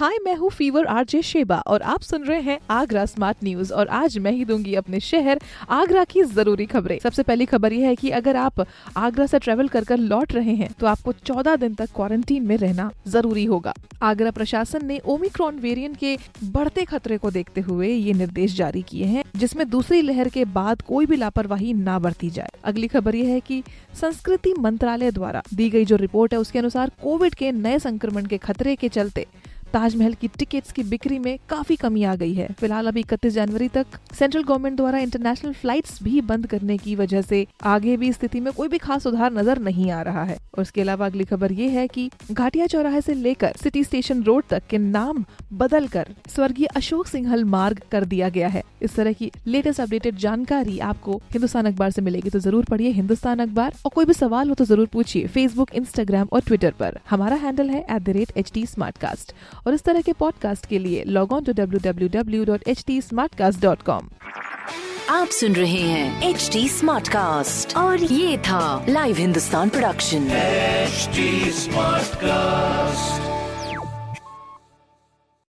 हाय, मैं हूँ fever RJ Sheba और आप सुन रहे हैं आगरा स्मार्ट न्यूज़ और आज मैं ही दूँगी अपने शहर आगरा की ज़रूरी खबरें। सबसे पहली खबर यह है कि अगर आप आगरा से ट्रेवल कर कर लौट रहे हैं तो आपको 14 दिन तक क्वारंटीन में रहना ज़रूरी होगा। आगरा प्रशासन ने ओमिक्रॉन वेरिएंट के बढ़ते खतरे को देखते हुए ये निर्देश जारी किए हैं, जिसमें दूसरी लहर के बाद कोई भी लापरवाही ना बरती जाए। अगली खबर यह है कि संस्कृति मंत्रालय द्वारा दी गई जो रिपोर्ट है, उसके अनुसार कोविड के नए संक्रमण के खतरे के चलते ताजमहल की टिकट्स की बिक्री में काफ़ी कमी आ गई है। फ़िलहाल अभी इकतीस जनवरी तक सेंट्रल गवर्नमेंट द्वारा इंटरनेशनल फ्लाइट्स भी बंद करने की वजह से आगे भी स्थिति में कोई भी खास सुधार नज़र नहीं आ रहा है। और इसके अलावा अगली खबर ये है कि घाटिया चौराहे से लेकर सिटी स्टेशन रोड तक के नाम बदल कर स्वर्गीय अशोक सिंघल मार्ग कर दिया गया है। इस तरह की लेटेस्ट अपडेटेड जानकारी आपको हिंदुस्तान अखबार से मिलेगी तो ज़रूर पढ़िए हिंदुस्तान अखबार। और कोई भी सवाल हो तो ज़रूर पूछिए फेसबुक इंस्टाग्राम और ट्विटर पर। हमारा हैंडल है at the rate H T और इस तरह के पॉडकास्ट के लिए log on to W W W dot H T Smartcast dot com आप सुन रहे हैं एच टी स्मार्ट कास्ट और ये था live Hindustan production smart Smartcast.